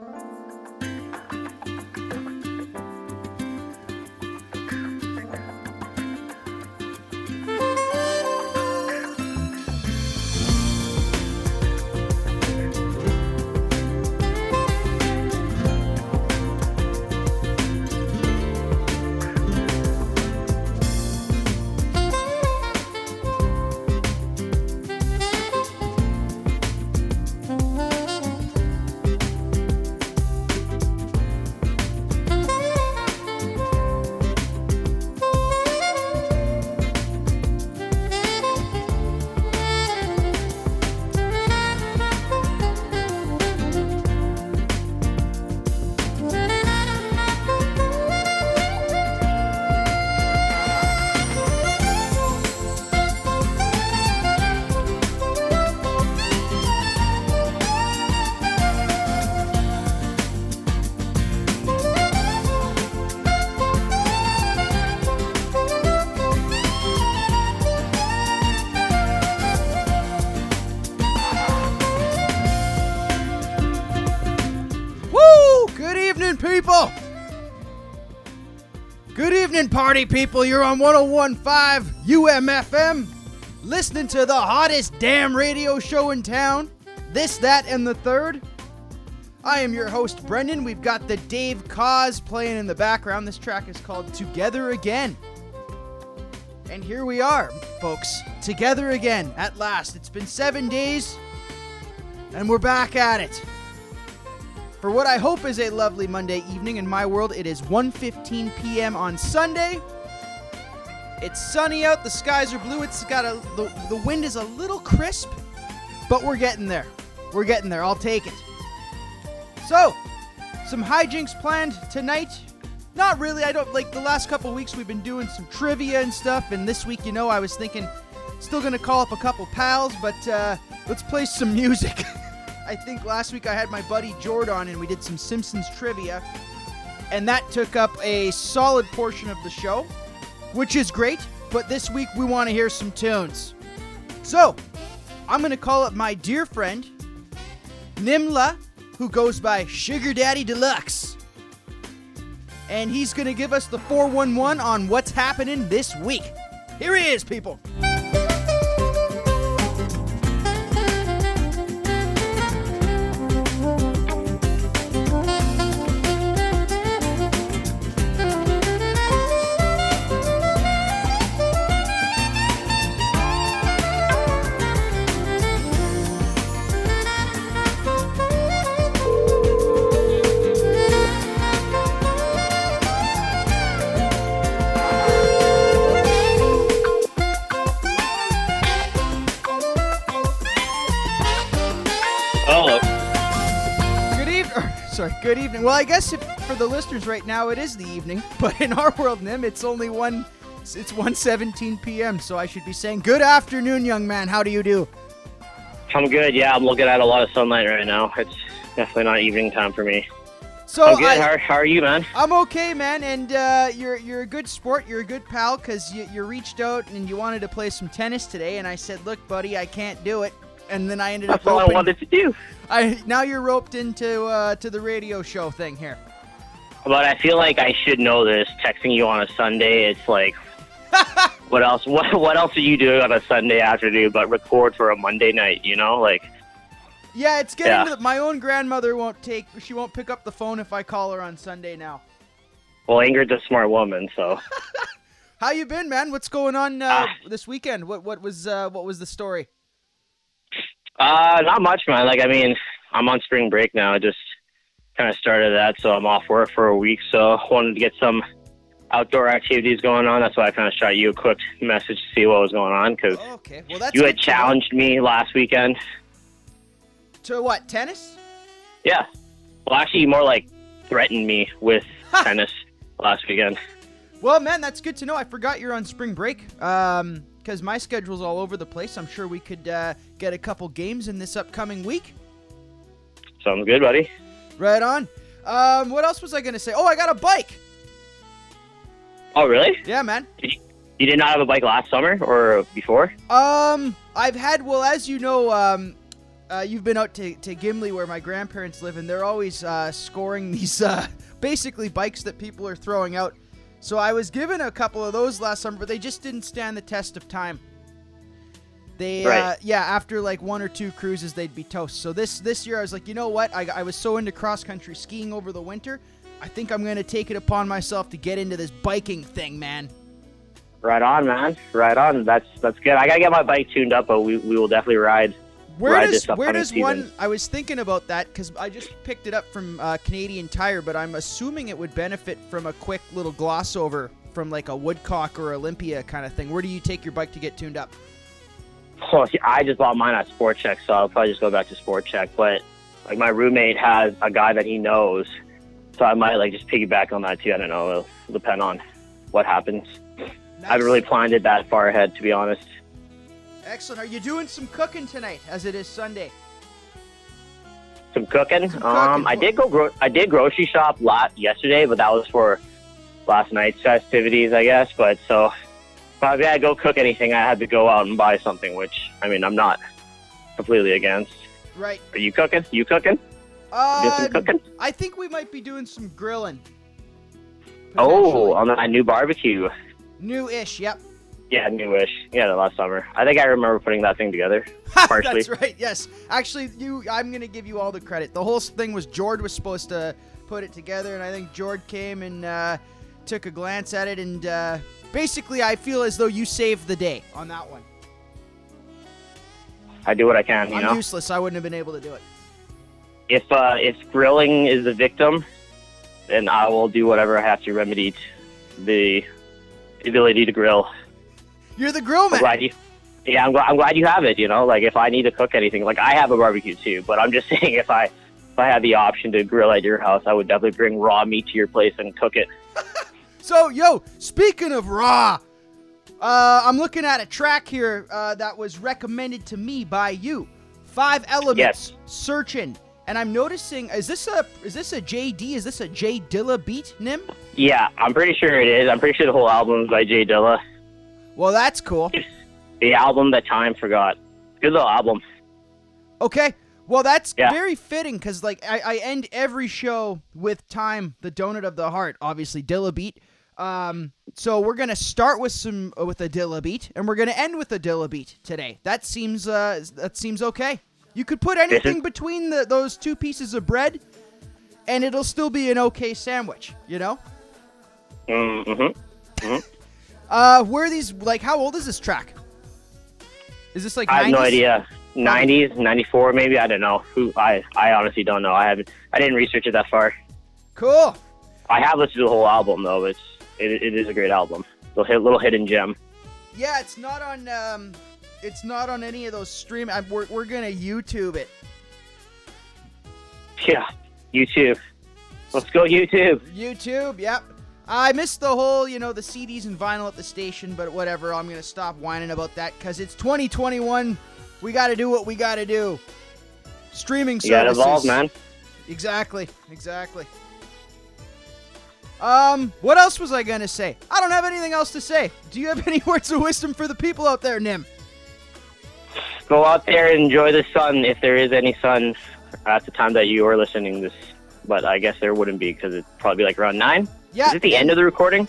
Woo! Party people. You're on 1015 UMFM, listening to the hottest damn radio show in town. This, that, and the third. I am your host, Brendan. We've got the Dave Cause playing in the background. This track is called Together Again. And here we are, folks. Together again, at last. It's been seven days, and we're back at it for what I hope is a lovely Monday evening. In my world, it is 1:15 p.m. on Sunday. It's sunny out. The skies are blue. It's got a the, the wind is a little crisp, but we're getting there. We're getting there. I'll take it. So, some hijinks planned tonight. Not really. I don't like the last couple weeks we've been doing some trivia and stuff, and this week, you know, I was thinking still gonna call up a couple pals, but uh, let's play some music. I think last week I had my buddy Jordan and we did some Simpsons trivia. And that took up a solid portion of the show, which is great. But this week we want to hear some tunes. So, I'm going to call up my dear friend, Nimla, who goes by Sugar Daddy Deluxe. And he's going to give us the 411 on what's happening this week. Here he is, people. Good evening. Well, I guess if, for the listeners right now, it is the evening, but in our world, Nim, it's only one. It's 1:17 p.m. So I should be saying good afternoon, young man. How do you do? I'm good. Yeah, I'm looking at a lot of sunlight right now. It's definitely not evening time for me. So I'm good. I, how, how are you, man? I'm okay, man, and uh, you're you're a good sport. You're a good pal because you, you reached out and you wanted to play some tennis today, and I said, "Look, buddy, I can't do it." And then I ended up That's all I wanted to do. I now you're roped into uh, to the radio show thing here. But I feel like I should know this. Texting you on a Sunday, it's like, what else? What what else are you doing on a Sunday afternoon but record for a Monday night? You know, like Yeah, it's getting Yeah. to the, my own grandmother won't take she won't pick up the phone if I call her on Sunday now. well, Ingrid's a smart woman, so How you been, man? What's going on uh, Ah. this weekend? What what was uh, what was the story? Uh, not much, man. Like I mean, I'm on spring break now. I just kind of started that, so I'm off work for a week. So I wanted to get some outdoor activities going on. That's why I kind of shot you a quick message to see what was going on because Okay, well you had to know. challenged me last weekend. to what tennis? Yeah. Well, actually, more like threatened me with tennis last weekend. Well, man, that's good to know. I forgot you're on spring break. Um, because my schedule's all over the place. I'm sure we could uh, get a couple games in this upcoming week. Sounds good, buddy. Right on. Um, what else was I gonna say? Oh, I got a bike. Oh, really? Yeah, man. You did not have a bike last summer or before? Um, I've had well, as you know, um, uh, you've been out to, to Gimli where my grandparents live, and they're always uh, scoring these uh, basically bikes that people are throwing out. So I was given a couple of those last summer, but they just didn't stand the test of time. They, uh, yeah, after like one or two cruises, they'd be toast. So this this year, I was like, you know what? I, I was so into cross country skiing over the winter. I think I'm gonna take it upon myself to get into this biking thing, man. Right on, man. Right on. That's that's good. I gotta get my bike tuned up, but we, we will definitely ride. Where ride does where does one? I was thinking about that because I just picked it up from uh, Canadian Tire, but I'm assuming it would benefit from a quick little gloss over from like a Woodcock or Olympia kind of thing. Where do you take your bike to get tuned up? Oh, see, I just bought mine at Sport Chek, so I'll probably just go back to Sport Chek. But like my roommate has a guy that he knows, so I might like just piggyback on that too. I don't know. It'll depend on what happens. I haven't really planned it that far ahead, to be honest. Excellent. Are you doing some cooking tonight, as it is Sunday? Some cooking. Some um. I did go. Gro- I did grocery shop lot yesterday, but that was for last night's festivities, I guess. But so, if I go cook anything, I had to go out and buy something. Which I mean, I'm not completely against. Right. Are you cooking? You cooking? Uh, cooking? I think we might be doing some grilling. Oh, on that new barbecue. new-ish. Yep. Yeah, newish. Yeah, the last summer. I think I remember putting that thing together. Partially. That's right. Yes. Actually, you. I'm gonna give you all the credit. The whole thing was Jord was supposed to put it together, and I think Jord came and uh, took a glance at it, and uh, basically, I feel as though you saved the day on that one. I do what I can, you I'm know. useless. I wouldn't have been able to do it. If uh, if grilling is the victim, then I will do whatever I have to remedy the ability to grill. You're the grill I'm man. glad you. Yeah, I'm glad. I'm glad you have it. You know, like if I need to cook anything, like I have a barbecue too. But I'm just saying, if I if I had the option to grill at your house, I would definitely bring raw meat to your place and cook it. So, yo, speaking of raw, uh, I'm looking at a track here uh, that was recommended to me by you. Five Elementz Yes. Searching. And I'm noticing is this a is this a JD? Is this a J Dilla beat, Nim? Yeah, I'm pretty sure it is. I'm pretty sure the whole album is by J Dilla. Well, that's cool. The album that time forgot. Good little album. Okay. Well, that's Yeah. very fitting because, like, I, I end every show with "Time," the donut of the heart. Obviously, Dilla beat. Um, so we're gonna start with some uh, with a Dilla beat, and we're gonna end with a Dilla beat today. That seems uh that seems okay. You could put anything between the, those two pieces of bread, and it'll still be an okay sandwich. You know. Mm-hmm. Uh, where are these? Like, how old is this track? Is this like? I have no idea. 90s, 94 maybe. I don't know. Who I I honestly don't know. I haven't. I didn't research it that far. Cool. I have listened to the whole album though. It's it, it is a great album. Little little hidden gem. Yeah, it's not on. Um, it's not on any of those stream. I, we're we're gonna YouTube it. Yeah, YouTube. Let's go YouTube. YouTube. Yep. I missed the whole, you know, the CDs and vinyl at the station, but whatever. I'm gonna stop whining about that because it's 2021. We got to do what we got to do. Streaming You services. evolve, man. Exactly. Exactly. Um, what else was I gonna say? I don't have anything else to say. Do you have any words of wisdom for the people out there, Nim? Go out there and enjoy the sun if there is any sun at the time that you are listening this. But I guess there wouldn't be because it'd probably like around nine. Yeah. Is it the end of the recording?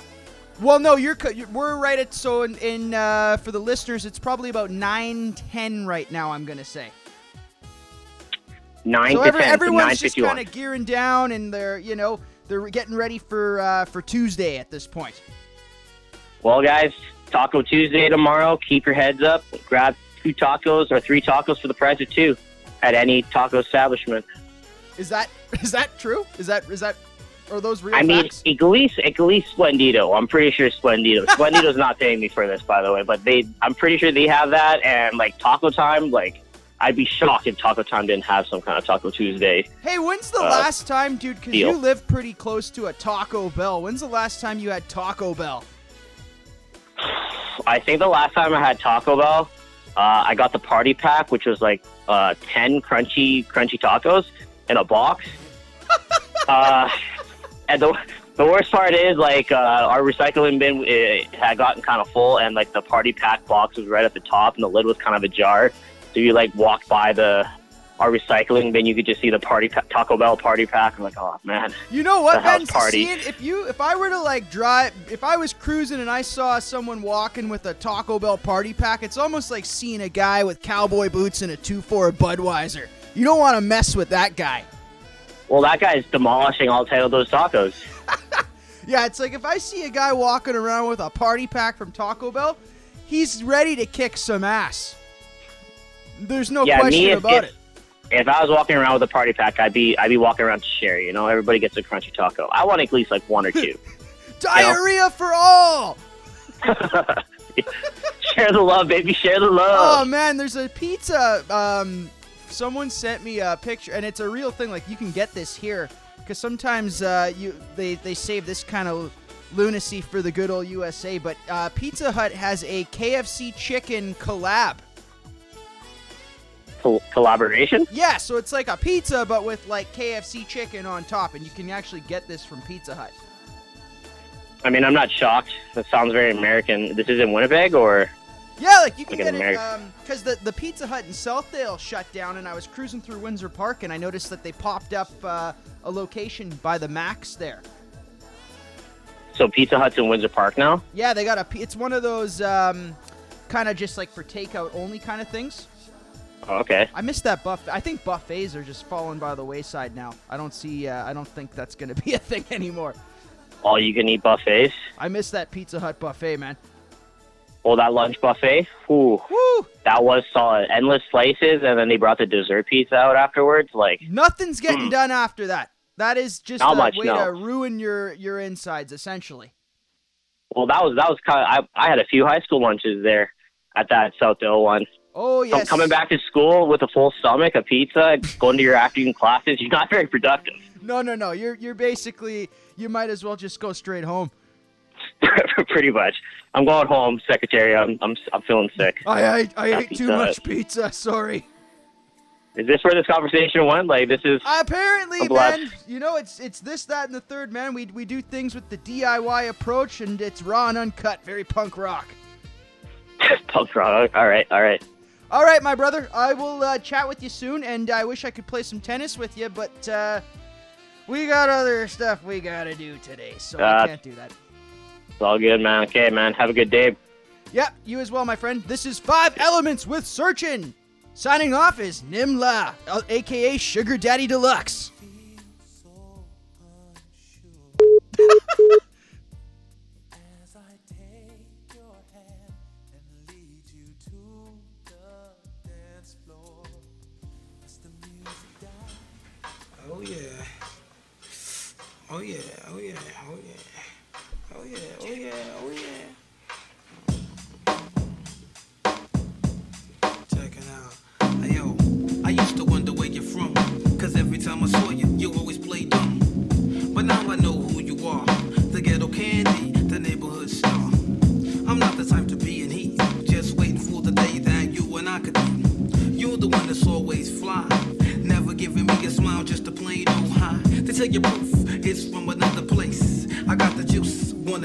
Well, no, you're, we're right at so in, in uh, for the listeners, it's probably about nine ten right now. I'm gonna say. Nine so to every, everyone's just kind of gearing down, and they're you know they're getting ready for uh, for Tuesday at this point. Well, guys, Taco Tuesday tomorrow. Keep your heads up. Grab two tacos or three tacos for the price of two at any taco establishment. Is that is that true? Is that is that are those real I mean, facts? at least, at least Splendido. I'm pretty sure Splendido. Splendido's not paying me for this, by the way, but they, I'm pretty sure they have that. And like Taco Time, like I'd be shocked if Taco Time didn't have some kind of Taco Tuesday. Hey, when's the uh, last time, dude? Because you live pretty close to a Taco Bell. When's the last time you had Taco Bell? I think the last time I had Taco Bell, uh, I got the party pack, which was like uh, ten crunchy, crunchy tacos in a box. uh, and the the worst part is like uh, our recycling bin had gotten kind of full, and like the party pack box was right at the top, and the lid was kind of ajar. So you like walk by the our recycling bin, you could just see the party pa- Taco Bell party pack. I'm like, oh man. You know what, Ben? party. Seeing, if you, if I were to like drive, if I was cruising and I saw someone walking with a Taco Bell party pack, it's almost like seeing a guy with cowboy boots and a two four Budweiser. You don't want to mess with that guy. Well, that guy's demolishing all ten of those tacos. Yeah, it's like if I see a guy walking around with a party pack from Taco Bell, he's ready to kick some ass. There's no Yeah, me, question if- about if- it. If I was walking around with a party pack, I'd be I'd be walking around to share. You know, everybody gets a crunchy taco. I want at least like one or two. Diarrhea for all. share the love, baby. Share the love. Oh man, there's a pizza. Um, someone sent me a picture, and it's a real thing. Like you can get this here, because sometimes uh, you they they save this kind of lunacy for the good old USA. But uh, Pizza Hut has a KFC chicken collab. Col- collaboration. Yeah, so it's like a pizza, but with like KFC chicken on top, and you can actually get this from Pizza Hut. I mean, I'm not shocked. That sounds very American. This is in Winnipeg, or Yeah, like you can Like get it because the the Pizza Hut in Southdale shut down, and I was cruising through Windsor Park, and I noticed that they popped up uh, a location by the Max there. so Pizza Hut's in Windsor Park now. Yeah, they got a. It's one of those um, kind of just like for takeout only kind of things. Oh, okay. I missed that buff. I think buffets are just falling by the wayside now. I don't see. Uh, I don't think that's gonna be a thing anymore. All you can eat buffets. I miss that Pizza Hut buffet, man. Oh, that lunch buffet. Ooh, Woo! that was solid. Endless slices, and then they brought the dessert pizza out afterwards. Like, Nothing's getting done after that. That is just Not a much, way no. to ruin your your insides, essentially. well, that was that was kind of. I I had a few high school lunches there at that Southdale one. Oh yes. Coming back to school with a full stomach, a pizza, going to your afternoon classes, you're not very productive. No, no, no. You're you're basically you might as well just go straight home. Pretty much. I'm going home, secretary. I'm I'm I'm feeling sick. I I, I ate too much pizza. Sorry. Is this where this conversation went? Like, this is Apparently, man, you know it's it's this, that, and the third, man. We we do things with the DIY approach, and it's raw and uncut, very punk rock. punk rock. All right, all right. All right, my brother. I will uh, chat with you soon, and I wish I could play some tennis with you, but uh, we got other stuff we gotta do today, so I Uh, can't do that. It's all good, man. Okay, man. Have a good day. Yep, you as well, my friend. This is Five Elementz with Searchin'. Signing off is Nimla, uh, aka Sugar Daddy Deluxe. Oh yeah. Oh yeah.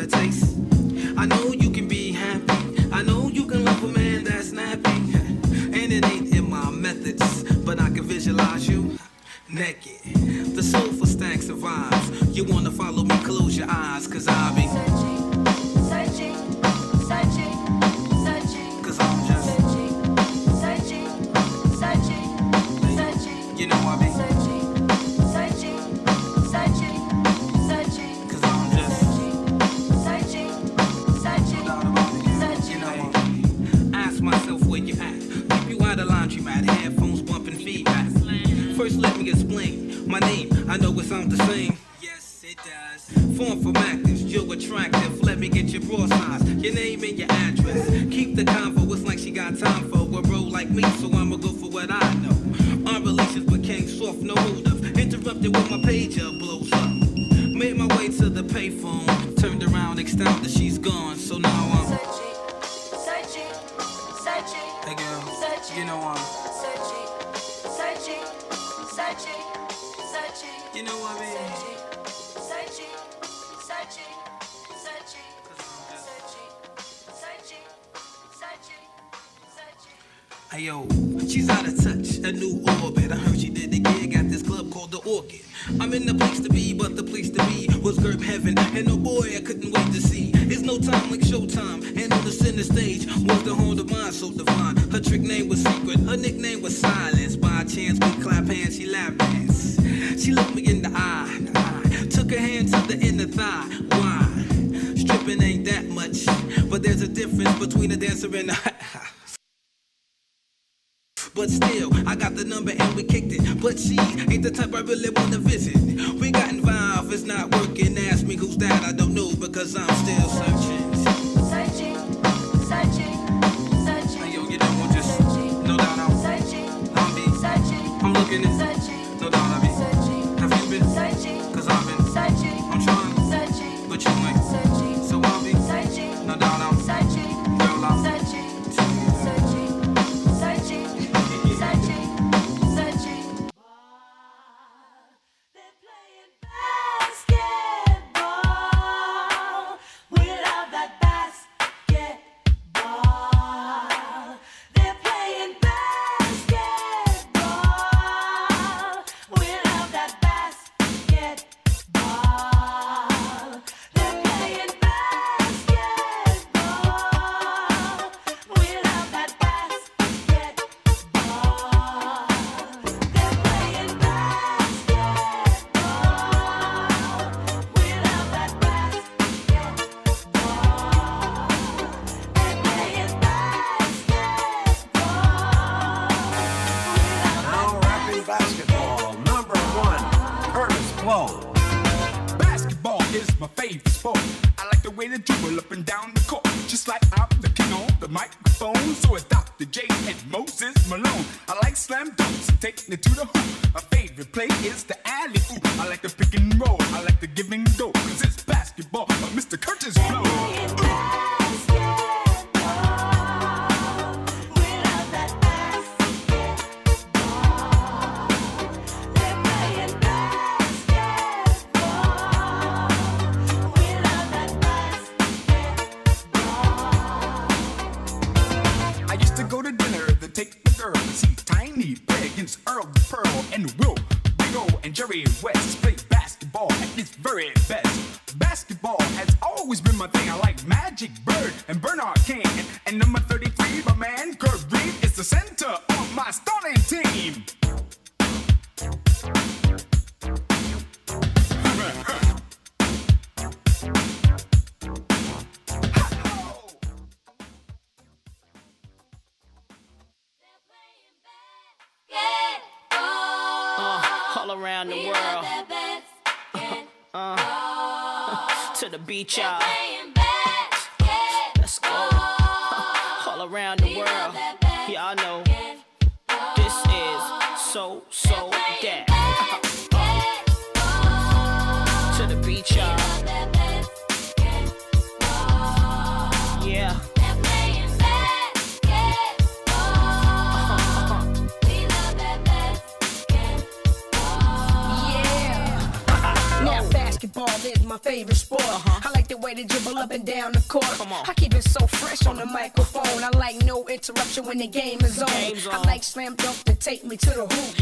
Wanna taste. She looked me in the eye, eye. took her hand to the inner thigh. Why? Stripping ain't that much, but there's a difference between a dancer and a. But still, I got the number and we kicked it. But she ain't the type I really wanna visit. We got involved, it's not working. Ask me who's that, I don't know because I'm still searching. Searching, searching, searching. Hey, yo, you don't want just no doubt I'm, Searching, searching, I'm looking at, searching, been? searching, Cause I've been, searching, I'm trying, searching, but you ain't. Interruption when the game is on. Game's I like slam dunk to take me to the hoop.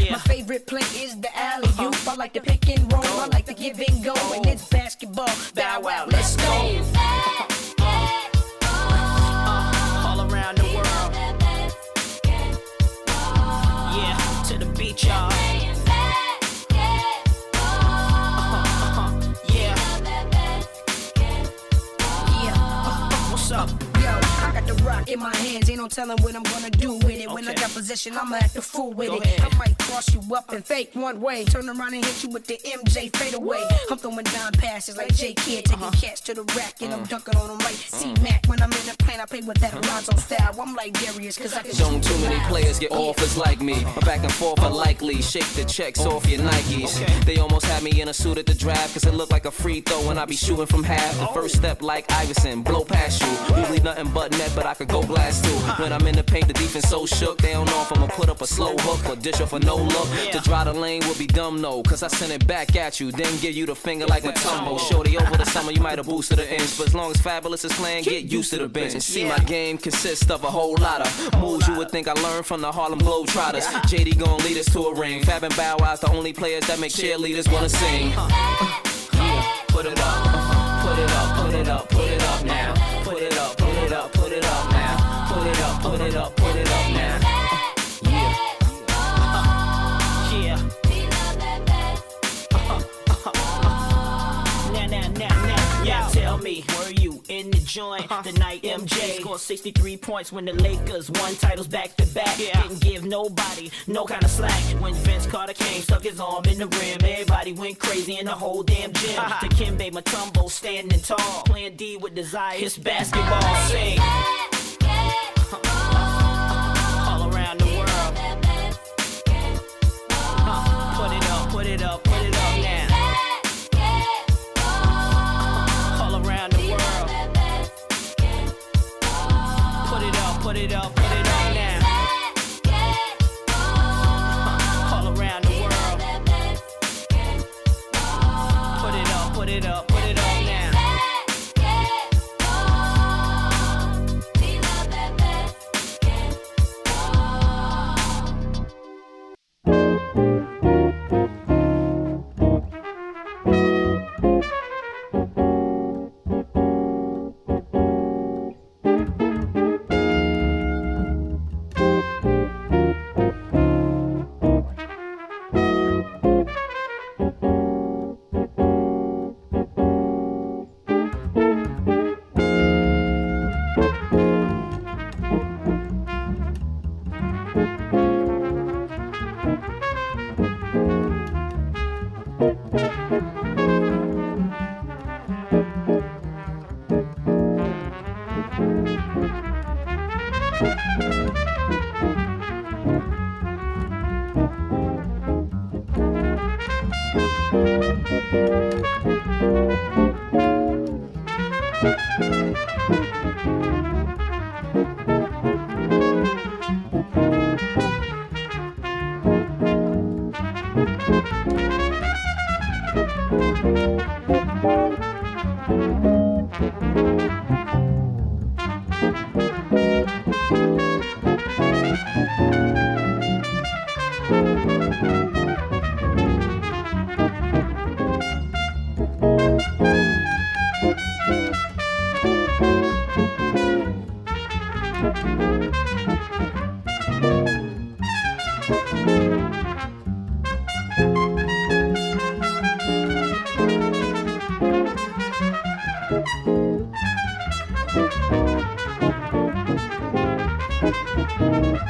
Rock in my hands, ain't no telling what I'm gonna do with it. When I got possession, I'ma act a fool with Go it. ahead. I might cross you up and fake one way, turn around and hit you with the MJ fadeaway. I'm throwing down passes like J Kidd, taking Uh-huh. cats to the rack and I'm mm. dunking on them like C Mac. When I'm in the plane, I play with that mm. Lonzo style. I'm like Darius, cause I can Don't too many miles. players get offers like me. My back and forth are likely. Shake the checks oh. off your Nikes. Okay. They almost had me in a suit at the draft, cause it looked like a free throw when I be shooting from half. The first oh. step like Iverson, blow past you. Usually nothing but net, but I could go blast do. When I'm in the paint, the defense so shook, they don't know if I'ma put up a slow hook or dish off a no look. To dry the lane would be dumb, no, cause I send it back at you, then give you the finger like Mutombo. Shorty over the summer, you might have boosted the inch, but as long as Fabolous is playing, get used to the bench. And see, my game consists of a whole lot of moves you would think I learned from the Harlem Globetrotters. JD gon' lead us to a ring. Fab and Bow Wow's the only players that make cheerleaders wanna sing. Yeah, put it up, put it up, put it up, put it up now. Put it up, put it up, it up, put it up, put it up now. Yeah. Yeah. Now, now, now, now, yeah. Tell me, were you in the joint uh-huh. the night MJ scored 63 points when the Lakers won titles back to back? Yeah. Didn't give nobody no kind of slack. When Vince Carter came, stuck his arm in the rim, everybody went crazy in the whole damn gym. Uh-huh. to Kimbe Mutombo standing tall, playing D with desire. It's basketball, sing. Around the world. Put it up, put it up, put it up now. All around the world. Put it up, put it up, put it up now. All around the world. Put it up, put it up, put it up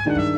Thank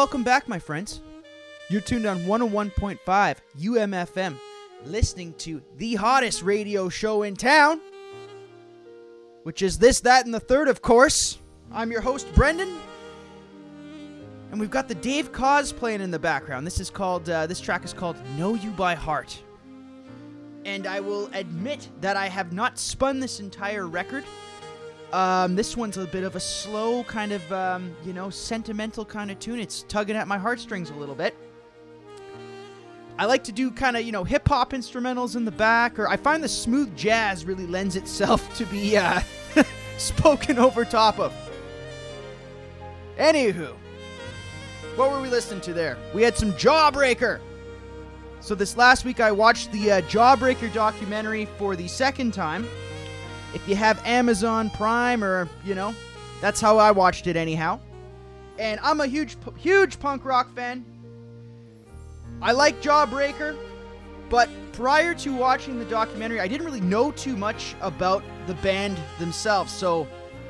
welcome back, my friends. You're tuned on 101.5 UMFM, listening to the hottest radio show in town, which is This, That, and the Third, of course. I'm your host, Brendan. And we've got the Dave Koz playing in the background. This is called, uh, this track is called Know You by Heart. And I will admit that I have not spun this entire record. Um, this one's a bit of a slow, kind of, um, you know, sentimental kind of tune. It's tugging at my heartstrings a little bit. I like to do kind of, you know, hip hop instrumentals in the back, or I find the smooth jazz really lends itself to be uh, spoken over top of. Anywho, what were we listening to there? We had some Jawbreaker. So this last week I watched the uh, Jawbreaker documentary for the second time. If you have Amazon Prime or, you know, that's how I watched it anyhow. And I'm a huge huge punk rock fan. I like Jawbreaker, but prior to watching the documentary, I didn't really know too much about the band themselves. So,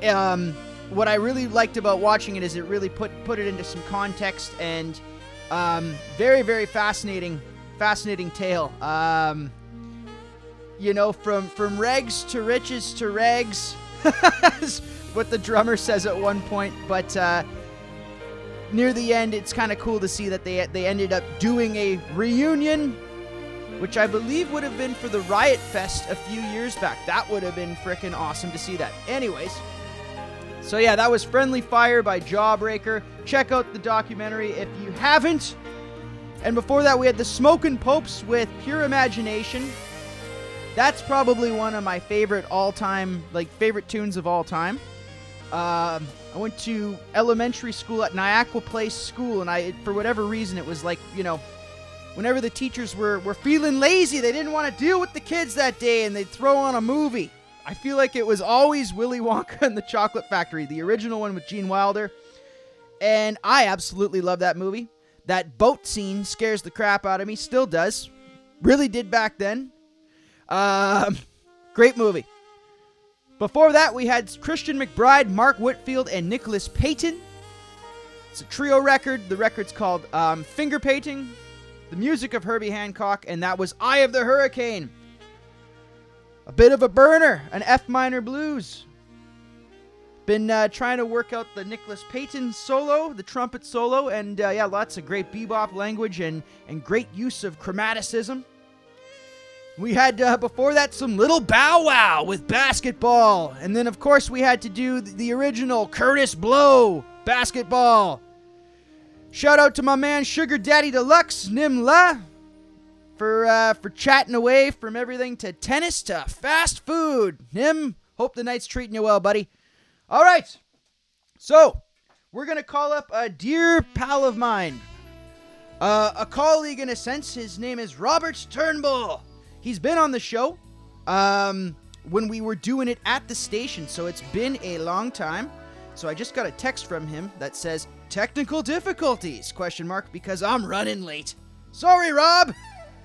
um, what I really liked about watching it is it really put put it into some context and um, very very fascinating fascinating tale. Um, you know, from from regs to riches to regs, what the drummer says at one point. But uh, near the end, it's kind of cool to see that they they ended up doing a reunion, which I believe would have been for the Riot Fest a few years back. That would have been freaking awesome to see that. Anyways. So yeah, that was Friendly Fire by Jawbreaker. Check out the documentary if you haven't. And before that, we had the Smokin' Popes with Pure Imagination. That's probably one of my favorite all-time, like favorite tunes of all time. Um, I went to elementary school at Niakwa Place School, and I, for whatever reason, it was like you know, whenever the teachers were were feeling lazy, they didn't want to deal with the kids that day, and they'd throw on a movie. I feel like it was always Willy Wonka and the Chocolate Factory, the original one with Gene Wilder, and I absolutely love that movie. That boat scene scares the crap out of me, still does. Really did back then. Um, great movie. Before that, we had Christian McBride, Mark Whitfield, and Nicholas Payton. It's a trio record. The record's called um, Finger Painting. The music of Herbie Hancock, and that was Eye of the Hurricane. A bit of a burner, an F minor blues. Been uh, trying to work out the Nicholas Payton solo, the trumpet solo, and uh, yeah, lots of great bebop language and, and great use of chromaticism. We had uh, before that some little Bow Wow with basketball, and then of course we had to do the, original Kurtis Blow basketball. Shout out to my man Sugar Daddy Deluxe Nimla for uh, for chatting away from everything to tennis to fast food. Nim, hope the night's treating you well, buddy. All right, so we're gonna call up a dear pal of mine, uh, a colleague in a sense. His name is Robert Turnbull. He's been on the show um, when we were doing it at the station, so it's been a long time. So I just got a text from him that says technical difficulties question mark because I'm running late. Sorry, Rob.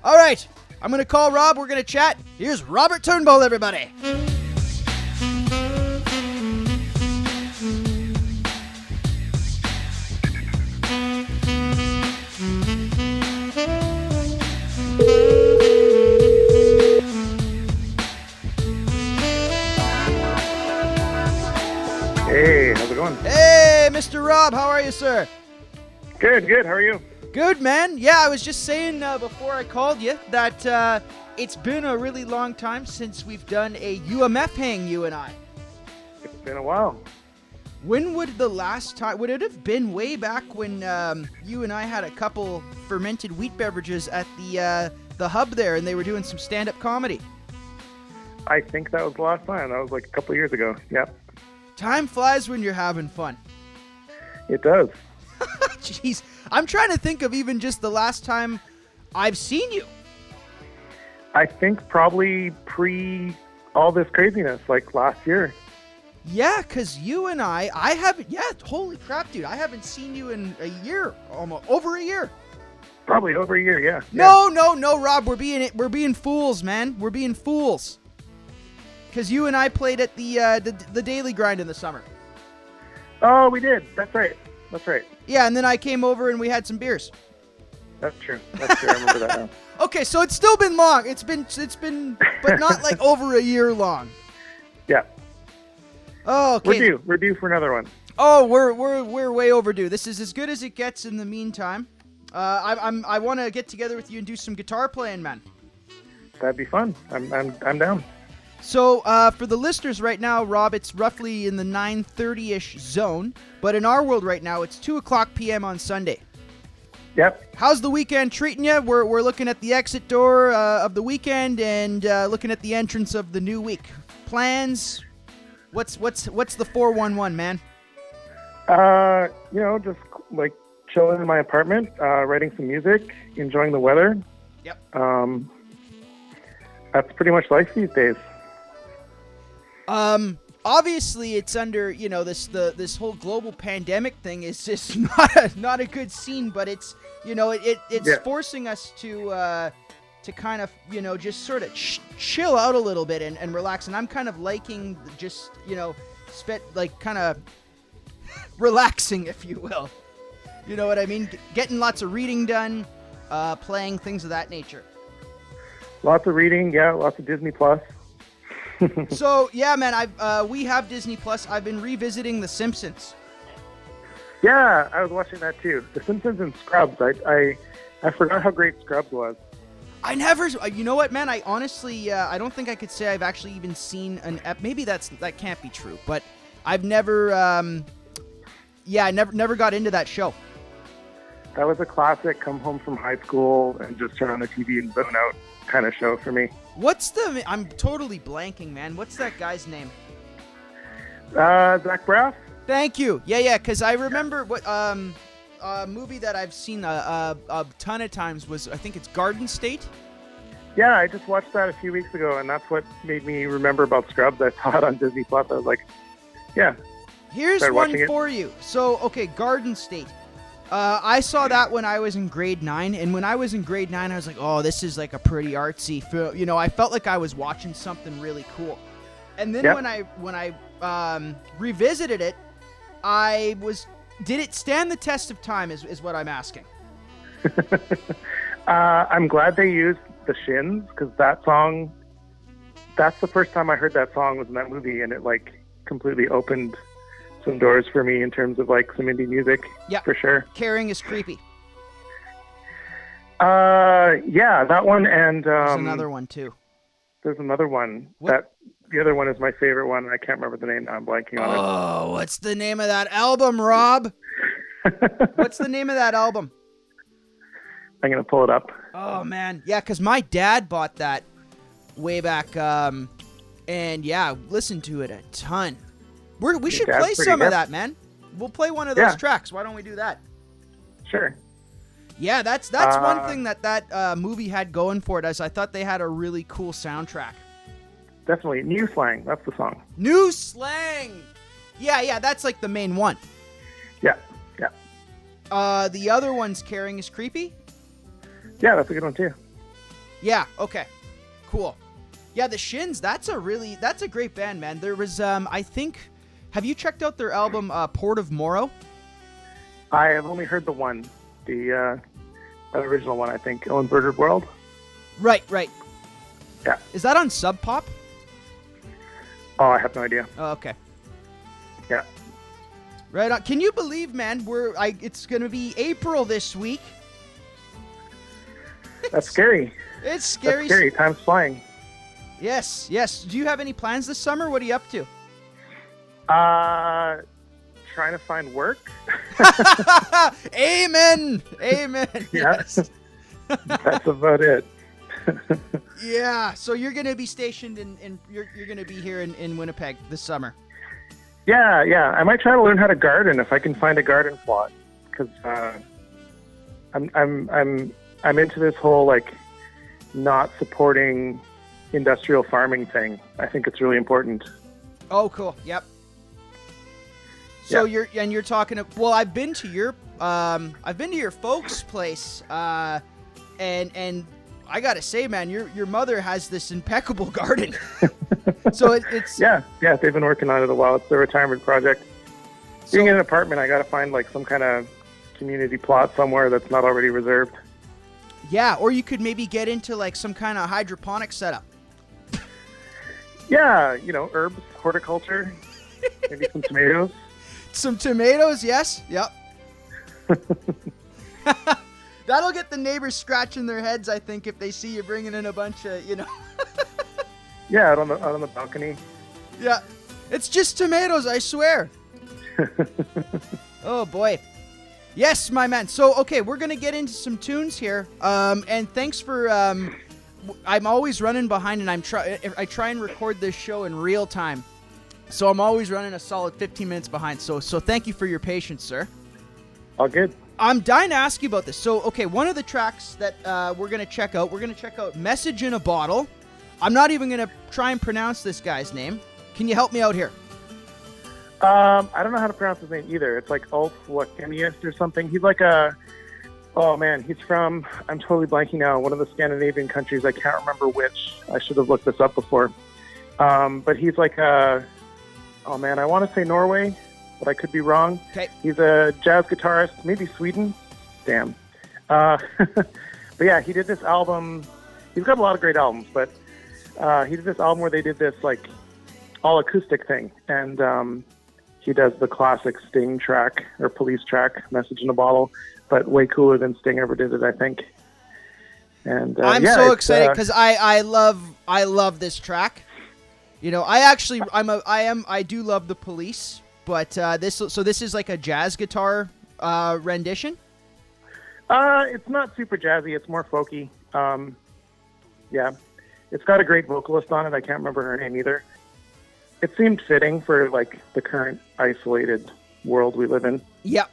All right, I'm gonna call Rob. We're gonna chat. Here's Robert Turnbull, everybody. Rob, how are you, sir? Good, good. How are you? Good, man. Yeah, I was just saying uh, before I called you that uh, it's been a really long time since we've done a UMF hang, you and I. It's been a while. When would the last time? Would it have been way back when um, you and I had a couple fermented wheat beverages at the uh, the hub there, and they were doing some stand-up comedy? I think that was the last time. That was like a couple years ago. Yep, Time flies when you're having fun. It does. Jeez, I'm trying to think of even just the last time I've seen you. I think probably pre all this craziness, like last year. Yeah, cause you and I, I haven't. Yeah, holy crap, dude! I haven't seen you in a year, almost over a year. Probably over a year, yeah. No, no, no, Rob. We're being we're being fools, man. We're being fools. Cause you and I played at the uh, the the daily grind in the summer. Oh, we did. That's right. That's right. Yeah, and then I came over and we had some beers. That's true. That's true. I remember that now. Okay, so it's still been long. It's been it's been but not like over a year long. Yeah. Oh, okay. We're due. We're due for another one. Oh, we're we're we're way overdue. This is as good as it gets. In the meantime, uh, I, I'm I want to get together with you and do some guitar playing, man. That'd be fun. I'm I'm I'm down. So uh, for the listeners right now, Rob, it's roughly in the 9:30ish zone, but in our world right now, it's two o'clock p.m. on Sunday. Yep. How's the weekend treating you? We're, we're looking at the exit door uh, of the weekend and uh, looking at the entrance of the new week. Plans? What's what's what's the 411, man? Uh, you know, just like chilling in my apartment, uh, writing some music, enjoying the weather. Yep. Um, that's pretty much life these days. Um, obviously, it's under you know this the this whole global pandemic thing is just not a, not a good scene, but it's you know it, it it's Yeah. forcing us to uh, to kind of you know just sort of ch- chill out a little bit and, and relax. And I'm kind of liking just you know spent like kind of relaxing, if you will. You know what I mean? G- getting lots of reading done, uh, playing things of that nature. Lots of reading, yeah. Lots of Disney Plus. so yeah, man, I uh, we have Disney Plus. I've been revisiting The Simpsons. Yeah, I was watching that too. The Simpsons and Scrubs. I I, I forgot how great Scrubs was. I never. uh, You know what, man? I honestly, uh, I don't think I could say I've actually even seen an. Ep- maybe that's that can't be true, but I've never. Um, yeah, I never never got into that show. That was a classic. Come home from high school and just turn on the TV and zone out kind of show for me. What's the? I'm totally blanking, man. What's that guy's name? Uh, Zach Braff. Thank you. Yeah, yeah. Because I remember what um, a movie that I've seen a, a, a ton of times was I think it's Garden State. Yeah, I just watched that a few weeks ago, and that's what made me remember about Scrubs. I saw it on Disney Plus. I was like, yeah, Here's one watching it. for you. So, okay, Garden State. Uh, I saw that when I was in grade nine, and when I was in grade nine, I was like, "Oh, this is like a pretty artsy film." You know, I felt like I was watching something really cool. And then Yep. when I when I um, revisited it, I was did it stand the test of time? Is is what I'm asking. Uh, I'm glad they used the Shins because that song. That's the first time I heard that song was in that movie, and it like completely opened some doors for me in terms of like some indie music. Yeah, for sure. Caring is creepy. Uh, yeah, that one and um, There's another one too. There's another one that the other one is my favorite one. and I can't remember the name. now. I'm blanking on it. Oh, what's the name of that album, Rob? what's the name of that album? I'm gonna pull it up. Oh man, yeah, because my dad bought that way back, um, and yeah, listened to it a ton. We're, we should play some of that, man. We'll play one of those Yeah. tracks. Why don't we do that? Sure. Yeah, that's that's one Uh, thing that that uh, movie had going for it. As I thought they had a really cool soundtrack. Definitely new slang. That's the song. New slang. Yeah, yeah, that's like the main one. Yeah, yeah, Uh, the other one's caring is creepy. yeah. That's a good one too. Yeah. Okay. Cool. Yeah, the Shins. That's a really that's a great band, man. There was um I think. Have you checked out their album uh, Port of Morrow? I have only heard the one, the uh, original one. I think, Oh Inverted World. Right. Right. Yeah. Is that on Sub Pop? Oh, I have no idea. Oh, okay. Yeah. Right on. Can you believe, man? We're I. It's gonna be April this week. That's scary. It's scary. That's scary. Time's flying. Yes. Yes. Do you have any plans this summer? What are you up to? Uh, trying to find work. Amen. Amen. Yes. That's about it. Yeah. So you're gonna be stationed in, in you're you're gonna be here in, in Winnipeg this summer. Yeah, yeah. I might try to learn how to garden if I can find a garden plot, because uh, I'm I'm I'm I'm into this whole like not supporting industrial farming thing. I think it's really important. Oh, cool. Yep. So you're and you're talking. Well, I've been to your um, I've been to your folks' place, uh, and and I gotta say, man, your your mother has this impeccable garden. so it, it's Yeah, yeah. They've been working on it a while. It's their retirement project. Being in an apartment, I got to find like some kind of community plot somewhere that's not already reserved. Yeah, or you could maybe get into like some kind of hydroponic setup. Yeah, you know, herbs, horticulture, maybe some tomatoes. Some tomatoes, yes. Yep. That'll get the neighbors scratching their heads, I think, if they see you bringing in a bunch of, you know. Yeah, out on the out on the balcony. yeah. It's just tomatoes, I swear. oh boy. Yes, my man. So, okay, we're gonna get into some tunes here. Um, and thanks for. Um, I'm always running behind, and I'm try. I try and record this show in real time, so I'm always running a solid 15 minutes behind. So, so thank you for your patience, sir. All good. I'm dying to ask you about this. So, okay, one of the tracks that uh, we're gonna check out, we're gonna check out "Message in a Bottle." I'm not even gonna try and pronounce this guy's name. Can you help me out here? Um, I don't know how to pronounce his name either. It's like Ulf Wakenius or something. He's like a. Oh man, he's from. I'm totally blanking now. One of the Scandinavian countries. I can't remember which. I should have looked this up before. Um, but he's like a. Oh man, I want to say Norway, but I could be wrong. Okay. He's a jazz guitarist, maybe Sweden. Damn. Uh, but yeah, he did this album. He's got a lot of great albums, but uh, he did this album where they did this like all acoustic thing, and um, he does the classic Sting track or Police track, "Message in a Bottle," but way cooler than Sting ever did it, I think. And uh, I'm yeah, so excited uh, because I I love I love this track. You know, I actually I'm a I am I do love the Police, but uh, this so this is like a jazz guitar uh, rendition. Uh, it's not super jazzy. It's more folky. Um, yeah, it's got a great vocalist on it. I can't remember her name either. It seemed fitting for like the current isolated world we live in. Yep.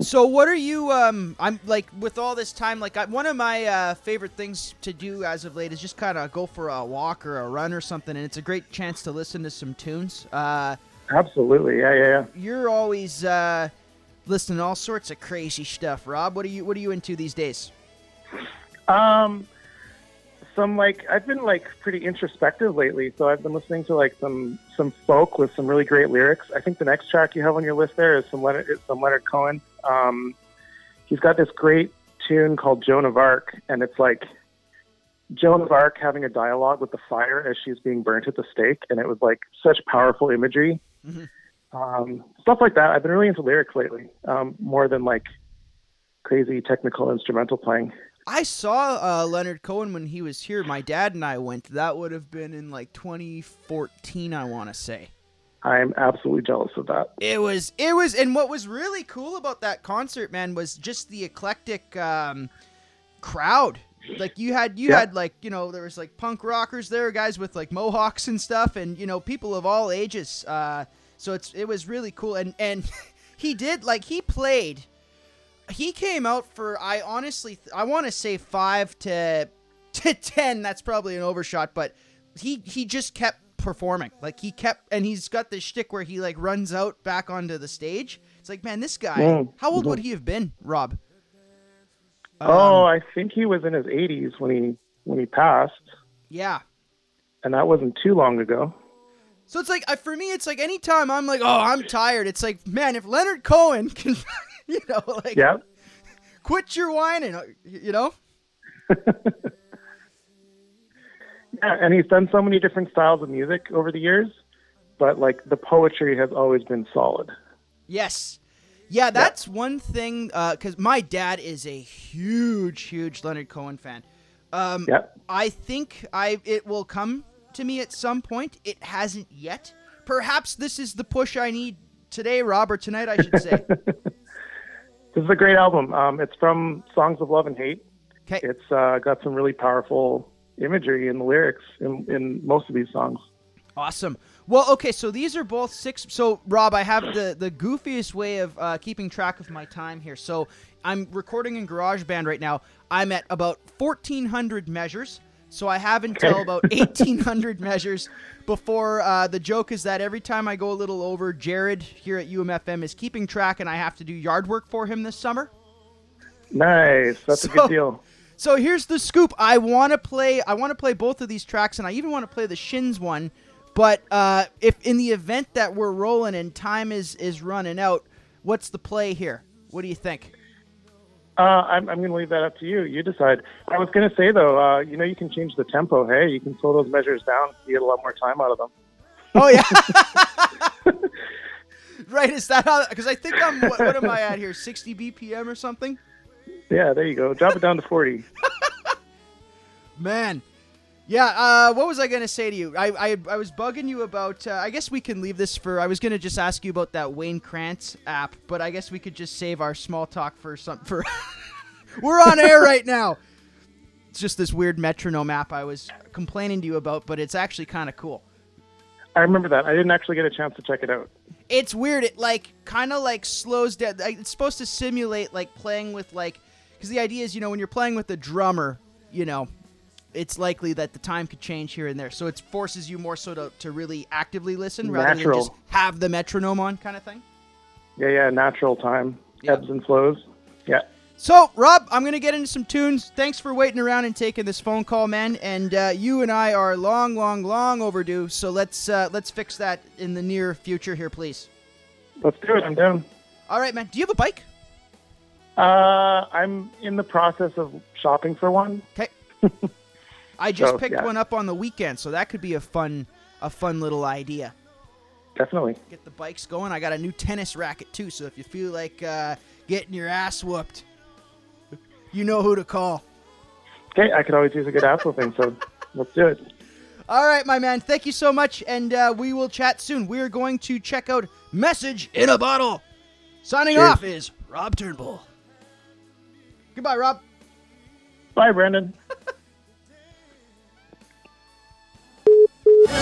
So what are you um i'm like with all this time like I, one of my uh, favorite things to do as of late is just kind of go for a walk or a run or something and it's a great chance to listen to some tunes. Uh Absolutely, yeah, yeah, yeah. you're always uh listening to all sorts of crazy stuff rob. What are you what are you into these days? Um, some like I've been like pretty introspective lately, so I've been listening to like some some folk with some really great lyrics. I think the next track you have on your list there is some Leonard some Leonard Cohen. Um, he's got this great tune called Joan of Arc, and it's like Joan of Arc having a dialogue with the fire as she's being burnt at the stake, and it was like such powerful imagery. Um, stuff like that. I've been really into lyrics lately, um, more than like crazy technical instrumental playing. I saw uh leonard cohen when he was here my dad and i went that would have been in like 2014 i want to say I'm absolutely jealous of that. It was it was and what was really cool about that concert, man, was just the eclectic um crowd. Like you had you Yeah. had like, you know, there was like punk rockers there, guys with like mohawks and stuff and you know, people of all ages. Uh so it's it was really cool and and he did like he played he came out for I honestly I want to say 5 to to 10, that's probably an overshot, but he he just kept performing. Like he kept, and he's got this shtick where he like runs out back onto the stage. It's like, man, this guy. Mm. How old would he have been, Rob? oh, Um, I think he was in his 80s when he when he passed, Yeah. and that wasn't too long ago. So it's like for me, it's like anytime I'm like, oh, I'm tired. It's like, man, if Leonard Cohen can, you know, like, Yeah. quit your whining, uh, you know. Yeah, and he's done so many different styles of music over the years, but like the poetry has always been solid. Yes. Yeah, that's one thing. Because my dad is a huge, huge Leonard Cohen fan. Um, Yep. I think I it will come to me at some point. It hasn't yet. Perhaps this is the push I need today, Rob, or tonight, I should say. This is a great album. Um, it's from Songs of Love and Hate. Okay. It's uh, got some really powerful imagery in the lyrics in, in most of these songs. Awesome. Well, okay, so these are both six. So, Rob, I have the the goofiest way of uh, keeping track of my time here. So, I'm recording in GarageBand right now. I'm at about 1,400 measures. So I have until about 1,800 measures before uh, the joke is that every time I go a little over, Jared here at UMFM is keeping track, and I have to do yard work for him this summer. Nice. That's a So- good deal. So here's the scoop. I want to play. I want to play both of these tracks, and I even want to play the Shins one But uh, if in the event that we're rolling and time is is running out, what's the play here? What do you think? Uh, I'm, I'm going to leave that up to you. You decide. I was going to say though, uh, you know, you can change the tempo. Hey, you can slow those measures down. You get a lot more time out of them. Oh yeah. right? Is that how? Because I think I'm. What, what am I at here? 60 BPM or something? Yeah, there you go. Drop it down to 40. Man. Yeah, uh, what was I gonna say to you? I I, I was bugging you about. Uh, I guess we can leave this for. I was gonna just ask you about that Wayne Krantz app, but I guess we could just save our small talk for some. For we're on air right now. It's just this weird metronome app I was complaining to you about, but it's actually kind of cool. I remember that. I didn't actually get a chance to check it out. It's weird. It like kind of like slows down. It's supposed to simulate like playing with like, because the idea is you know when you're playing with a drummer, you know, it's likely that the time could change here and there. So it forces you more so to, to really actively listen rather Natural. than just have the metronome on kind of thing. Yeah, yeah, natural time, ebbs and flows. Yeah. So, Rob, I'm going to get into some tunes. Thanks for waiting around and taking this phone call, man. And uh, you and I are long, long, long overdue. So let's uh, let's fix that in the near future here, please. Let's do it. I'm down. All right, man. Do you have a bike? Uh, I'm in the process of shopping for one. Okay. I just So, picked yeah. one up on the weekend, so that could be a fun a fun little idea. Definitely. Get the bikes going. I got a new tennis racket too, so if you feel like uh, getting your ass whooped, you know who to call. Okay, I could always use a good ass whooping, so let's do it. All right, my man. Thank you so much, and uh, we will chat soon. We're going to check out Message in a Bottle. Signing Cheers. off is Rob Turnbull. Goodbye, Rob. Bye, Brandon.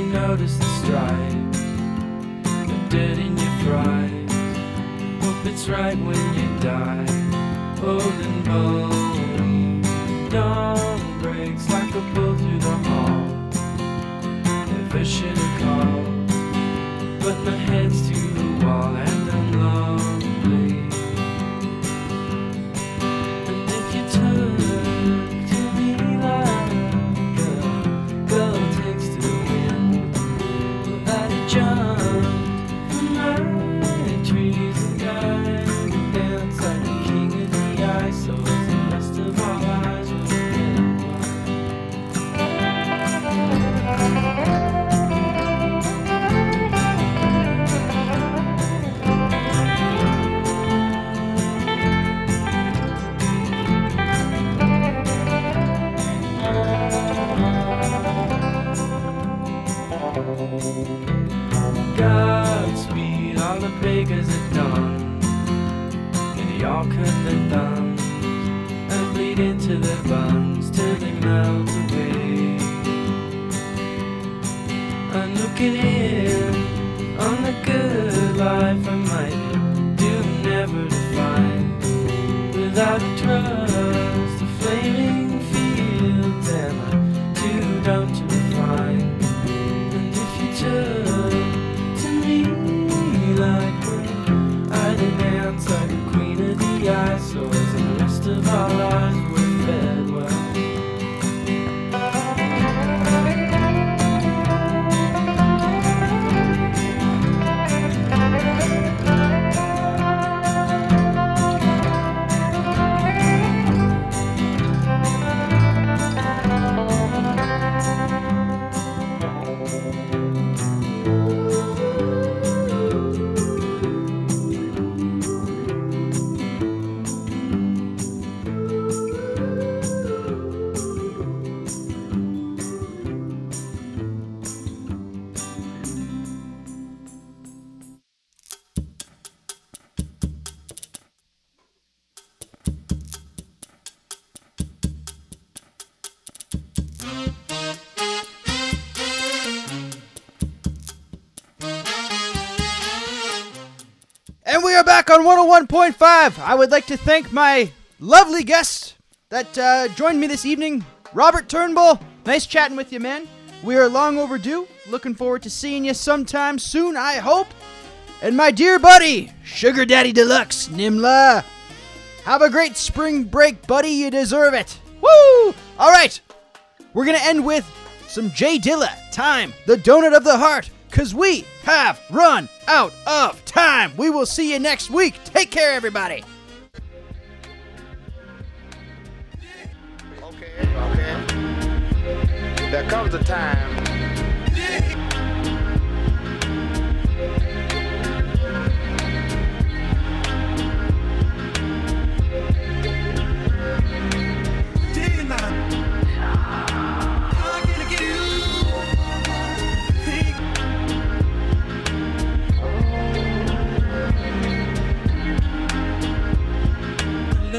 you notice the stripes The dead in your fries Hope it's right when you die. Old and bone Dawn breaks like a bull through the hall Never should have called But my head's to the wall and I'm lost. big as a dun in the arc of the thumbs and bleed into the buns till they melt away. I'm looking in on the good life I might do never to find without a trust. The rest on 101.5. I would like to thank my lovely guest that uh, joined me this evening, Robert Turnbull. Nice chatting with you, man. We are long overdue. Looking forward to seeing you sometime soon, I hope. And my dear buddy, Sugar Daddy Deluxe, Nimla. Have a great spring break, buddy. You deserve it. Woo! All right. We're going to end with some J Dilla, Time, the Donut of the Heart, because we have run out of time. We will see you next week. Take care, everybody. Okay, okay. There comes a time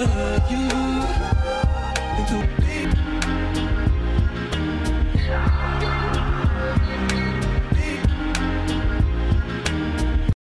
love.